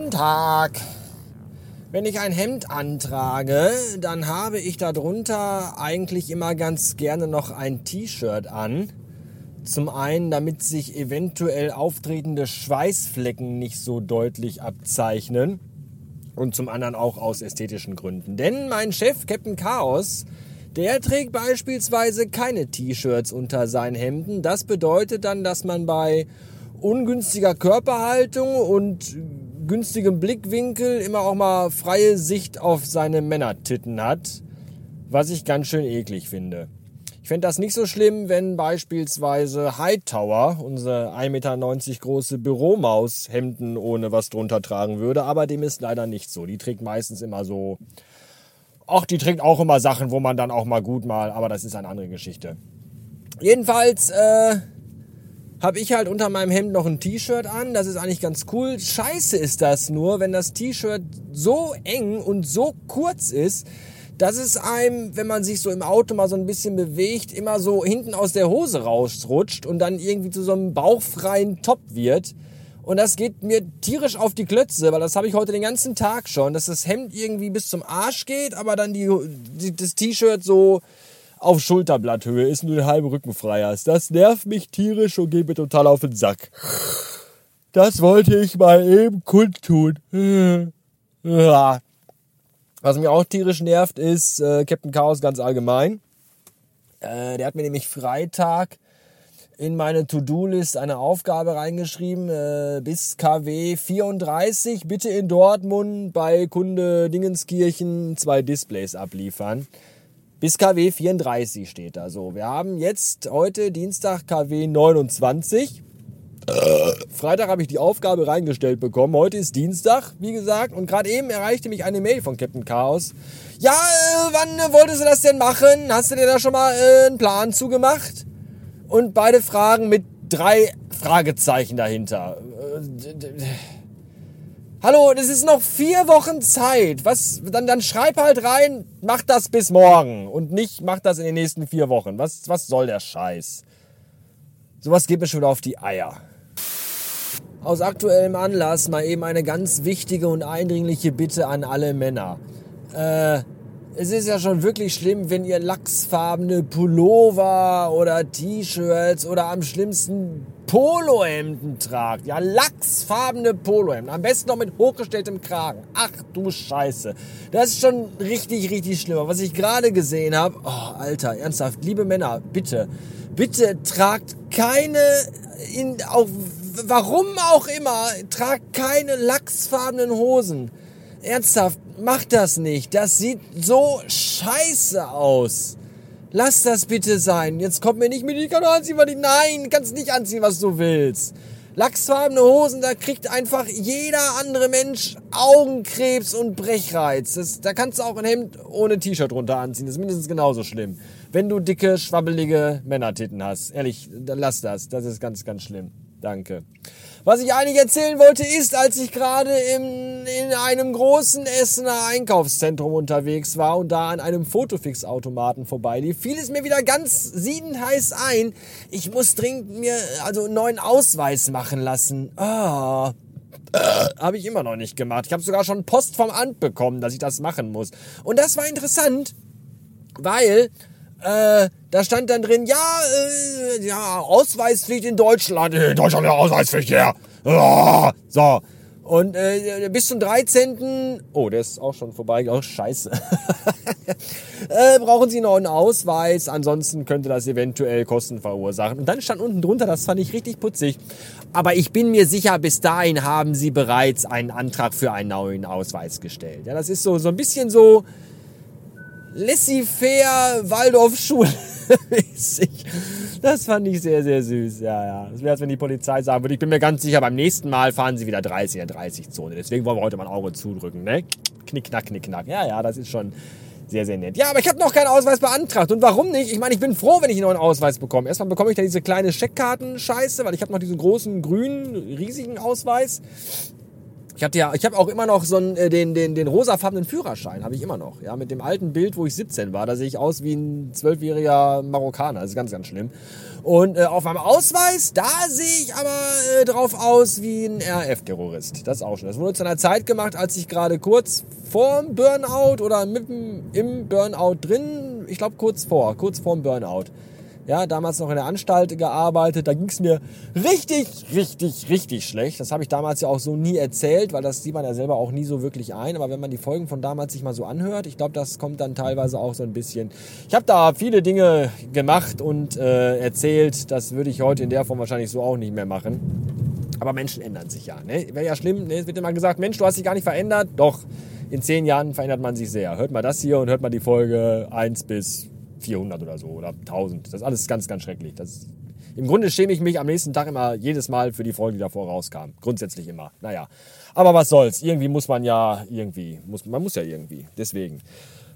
Guten Tag. Wenn ich ein Hemd antrage, dann habe ich darunter eigentlich immer ganz gerne noch ein T-Shirt an. Zum einen, damit sich eventuell auftretende Schweißflecken nicht so deutlich abzeichnen. Und zum anderen auch aus ästhetischen Gründen. Denn mein Chef, Captain Chaos, der trägt beispielsweise keine T-Shirts unter seinen Hemden. Das bedeutet dann, dass man bei ungünstiger Körperhaltung und günstigem Blickwinkel immer auch mal freie Sicht auf seine Männertitten hat, was ich ganz schön eklig finde. Ich fände das nicht so schlimm, wenn beispielsweise Hightower, unsere 1,90 Meter große Büromaus, Hemden ohne was drunter tragen würde, aber dem ist leider nicht so. Die trägt meistens immer so. Ach, die trägt auch immer Sachen, wo man dann auch mal gut mal, aber das ist eine andere Geschichte. Jedenfalls, äh, habe ich halt unter meinem Hemd noch ein T-Shirt an. Das ist eigentlich ganz cool. Scheiße ist das nur, wenn das T-Shirt so eng und so kurz ist, dass es einem, wenn man sich so im Auto mal so ein bisschen bewegt, immer so hinten aus der Hose rausrutscht und dann irgendwie zu so einem bauchfreien Top wird. Und das geht mir tierisch auf die Klötze, weil das habe ich heute den ganzen Tag schon, dass das Hemd irgendwie bis zum Arsch geht, aber dann die, die das T-Shirt so auf Schulterblatthöhe ist nur den halben Rücken frei hast. Das nervt mich tierisch und geht mir total auf den Sack. Das wollte ich mal eben kundtun. Was mich auch tierisch nervt, ist äh, Captain Chaos ganz allgemein. Äh, der hat mir nämlich Freitag in meine To-Do-List eine Aufgabe reingeschrieben, äh, bis KW 34 bitte in Dortmund bei Kunde Dingenskirchen zwei Displays abliefern. Bis KW 34 steht da so. Wir haben jetzt heute Dienstag KW 29. Freitag habe ich die Aufgabe reingestellt bekommen. Heute ist Dienstag, wie gesagt. Und gerade eben erreichte mich eine Mail von Captain Chaos. Ja, äh, wann äh, wolltest du das denn machen? Hast du dir da schon mal äh, einen Plan zugemacht? Und beide Fragen mit drei Fragezeichen dahinter. Äh, Hallo, das ist noch vier Wochen Zeit. Was, dann, dann schreib halt rein, mach das bis morgen und nicht mach das in den nächsten vier Wochen. Was, was soll der Scheiß? Sowas geht mir schon auf die Eier. Aus aktuellem Anlass mal eben eine ganz wichtige und eindringliche Bitte an alle Männer. Äh, es ist ja schon wirklich schlimm, wenn ihr lachsfarbene Pullover oder T-Shirts oder am schlimmsten Polohemden tragt. Ja, lachsfarbene Polohemden. Am besten noch mit hochgestelltem Kragen. Ach du Scheiße. Das ist schon richtig, richtig schlimm. Was ich gerade gesehen habe, oh, Alter, ernsthaft, liebe Männer, bitte, bitte tragt keine, in, auch, warum auch immer, tragt keine lachsfarbenen Hosen. Ernsthaft, macht das nicht. Das sieht so scheiße aus. Lass das bitte sein. Jetzt kommt mir nicht mit, ich kann anziehen, was ich, nein, kannst nicht anziehen, was du willst. Lachsfarbene Hosen, da kriegt einfach jeder andere Mensch Augenkrebs und Brechreiz. Das, da kannst du auch ein Hemd ohne T-Shirt runter anziehen. Das ist mindestens genauso schlimm. Wenn du dicke, schwabbelige Männertitten hast. Ehrlich, dann lass das. Das ist ganz, ganz schlimm. Danke. Was ich eigentlich erzählen wollte, ist, als ich gerade in, in einem großen Essener Einkaufszentrum unterwegs war und da an einem Fotofix-Automaten vorbeilief, fiel es mir wieder ganz siedendheiß ein, ich muss dringend mir also einen neuen Ausweis machen lassen. Ah. Äh, habe ich immer noch nicht gemacht. Ich habe sogar schon Post vom Amt bekommen, dass ich das machen muss. Und das war interessant, weil äh, da stand dann drin, ja, äh, ja, Ausweispflicht in Deutschland. In Deutschland ja Ausweispflicht, ja. Oh, so. Und äh, bis zum 13. Oh, der ist auch schon vorbei. Oh, scheiße. äh, brauchen Sie noch einen Ausweis, ansonsten könnte das eventuell Kosten verursachen. Und dann stand unten drunter, das fand ich richtig putzig. Aber ich bin mir sicher, bis dahin haben Sie bereits einen Antrag für einen neuen Ausweis gestellt. Ja, das ist so, so ein bisschen so laissez-faire Waldorfschule-mäßig. Das fand ich sehr, sehr süß. Ja, ja. Das wäre, als wenn die Polizei sagen würde, ich bin mir ganz sicher, beim nächsten Mal fahren sie wieder 30 in 30 Zone. Deswegen wollen wir heute mal ein Auge zudrücken, ne? Knick, knack, knick, knack. Ja, ja, das ist schon sehr, sehr nett. Ja, aber ich habe noch keinen Ausweis beantragt. Und warum nicht? Ich meine, ich bin froh, wenn ich einen neuen Ausweis bekomme. Erstmal bekomme ich da diese kleine Scheckkarten-Scheiße, weil ich habe noch diesen großen, grünen, riesigen Ausweis. Ich hatte ja, ich habe auch immer noch so einen, äh, den, den, den rosafarbenen Führerschein, habe ich immer noch. Ja, mit dem alten Bild, wo ich 17 war. Da sehe ich aus wie ein zwölfjähriger Marokkaner. Das ist ganz, ganz schlimm. Und äh, auf meinem Ausweis, da sehe ich aber äh, drauf aus wie ein RF-Terrorist. Das ist auch schon. Das wurde zu einer Zeit gemacht, als ich gerade kurz vorm Burnout oder mitten im Burnout drin, ich glaube kurz vor, kurz vorm Burnout ja, damals noch in der Anstalt gearbeitet. Da ging es mir richtig, richtig, richtig schlecht. Das habe ich damals ja auch so nie erzählt, weil das sieht man ja selber auch nie so wirklich ein. Aber wenn man die Folgen von damals sich mal so anhört, ich glaube, das kommt dann teilweise auch so ein bisschen. Ich habe da viele Dinge gemacht und äh, erzählt. Das würde ich heute in der Form wahrscheinlich so auch nicht mehr machen. Aber Menschen ändern sich ja. Ne? Wäre ja schlimm. Ne? Es wird immer gesagt, Mensch, du hast dich gar nicht verändert. Doch, in zehn Jahren verändert man sich sehr. Hört mal das hier und hört mal die Folge 1 bis 400 oder so oder 1000. Das ist alles ganz, ganz schrecklich. Das Im Grunde schäme ich mich am nächsten Tag immer jedes Mal für die Folge, die davor rauskam. Grundsätzlich immer. Naja. Aber was soll's. Irgendwie muss man ja irgendwie. Muss, man muss ja irgendwie. Deswegen.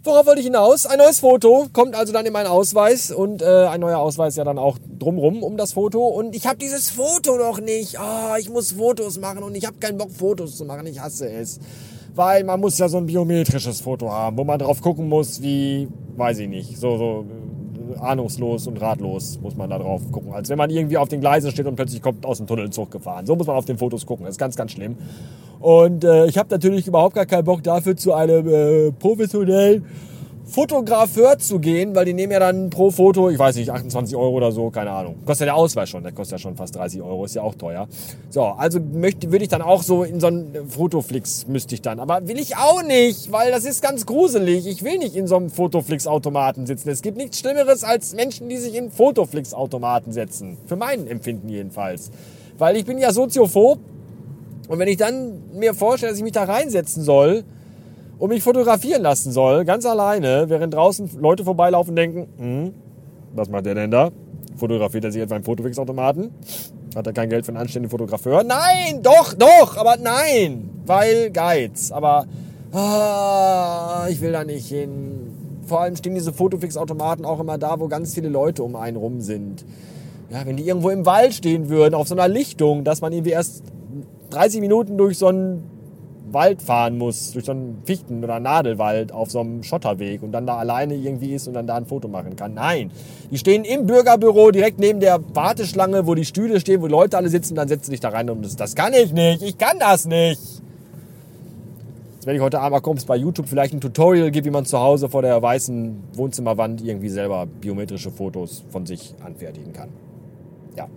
Worauf wollte ich hinaus? Ein neues Foto kommt also dann in meinen Ausweis und äh, ein neuer Ausweis ja dann auch drumrum um das Foto. Und ich habe dieses Foto noch nicht. Oh, ich muss Fotos machen und ich habe keinen Bock, Fotos zu machen. Ich hasse es weil man muss ja so ein biometrisches Foto haben, wo man drauf gucken muss, wie, weiß ich nicht, so, so äh, ahnungslos und ratlos muss man da drauf gucken. Als wenn man irgendwie auf den Gleisen steht und plötzlich kommt aus dem Tunnel ein Zug gefahren. So muss man auf den Fotos gucken. Das ist ganz, ganz schlimm. Und äh, ich habe natürlich überhaupt gar keinen Bock dafür zu einem äh, professionellen Fotografeur zu gehen, weil die nehmen ja dann pro Foto, ich weiß nicht, 28 Euro oder so, keine Ahnung. Kostet ja der Ausweis schon, der kostet ja schon fast 30 Euro, ist ja auch teuer. So, also möchte, würde ich dann auch so in so einen Fotoflix müsste ich dann. Aber will ich auch nicht, weil das ist ganz gruselig. Ich will nicht in so einem Fotoflix-Automaten sitzen. Es gibt nichts Schlimmeres als Menschen, die sich in Fotoflix-Automaten setzen. Für meinen Empfinden jedenfalls. Weil ich bin ja soziophob. Und wenn ich dann mir vorstelle, dass ich mich da reinsetzen soll, und mich fotografieren lassen soll, ganz alleine, während draußen Leute vorbeilaufen und denken, hm, was macht der denn da? Fotografiert er sich etwa einen Fotofix-Automaten? Hat er kein Geld für einen anständigen Fotografeur? Nein, doch, doch, aber nein, weil Geiz. Aber ah, ich will da nicht hin. Vor allem stehen diese Fotofix-Automaten auch immer da, wo ganz viele Leute um einen rum sind. Ja, wenn die irgendwo im Wald stehen würden, auf so einer Lichtung, dass man irgendwie erst 30 Minuten durch so einen Wald fahren muss, durch so einen Fichten- oder Nadelwald auf so einem Schotterweg und dann da alleine irgendwie ist und dann da ein Foto machen kann. Nein, die stehen im Bürgerbüro direkt neben der Warteschlange, wo die Stühle stehen, wo Leute alle sitzen, dann setzen dich da rein und das, das kann ich nicht, ich kann das nicht. Jetzt werde ich heute Abend es bei YouTube vielleicht ein Tutorial gibt, wie man zu Hause vor der weißen Wohnzimmerwand irgendwie selber biometrische Fotos von sich anfertigen kann. Ja.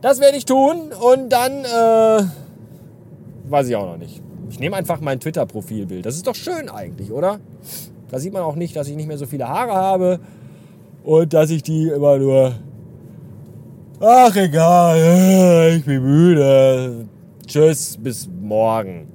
Das werde ich tun und dann äh, weiß ich auch noch nicht. Ich nehme einfach mein Twitter-Profilbild. Das ist doch schön eigentlich, oder? Da sieht man auch nicht, dass ich nicht mehr so viele Haare habe und dass ich die immer nur. Ach egal, ich bin müde. Tschüss, bis morgen.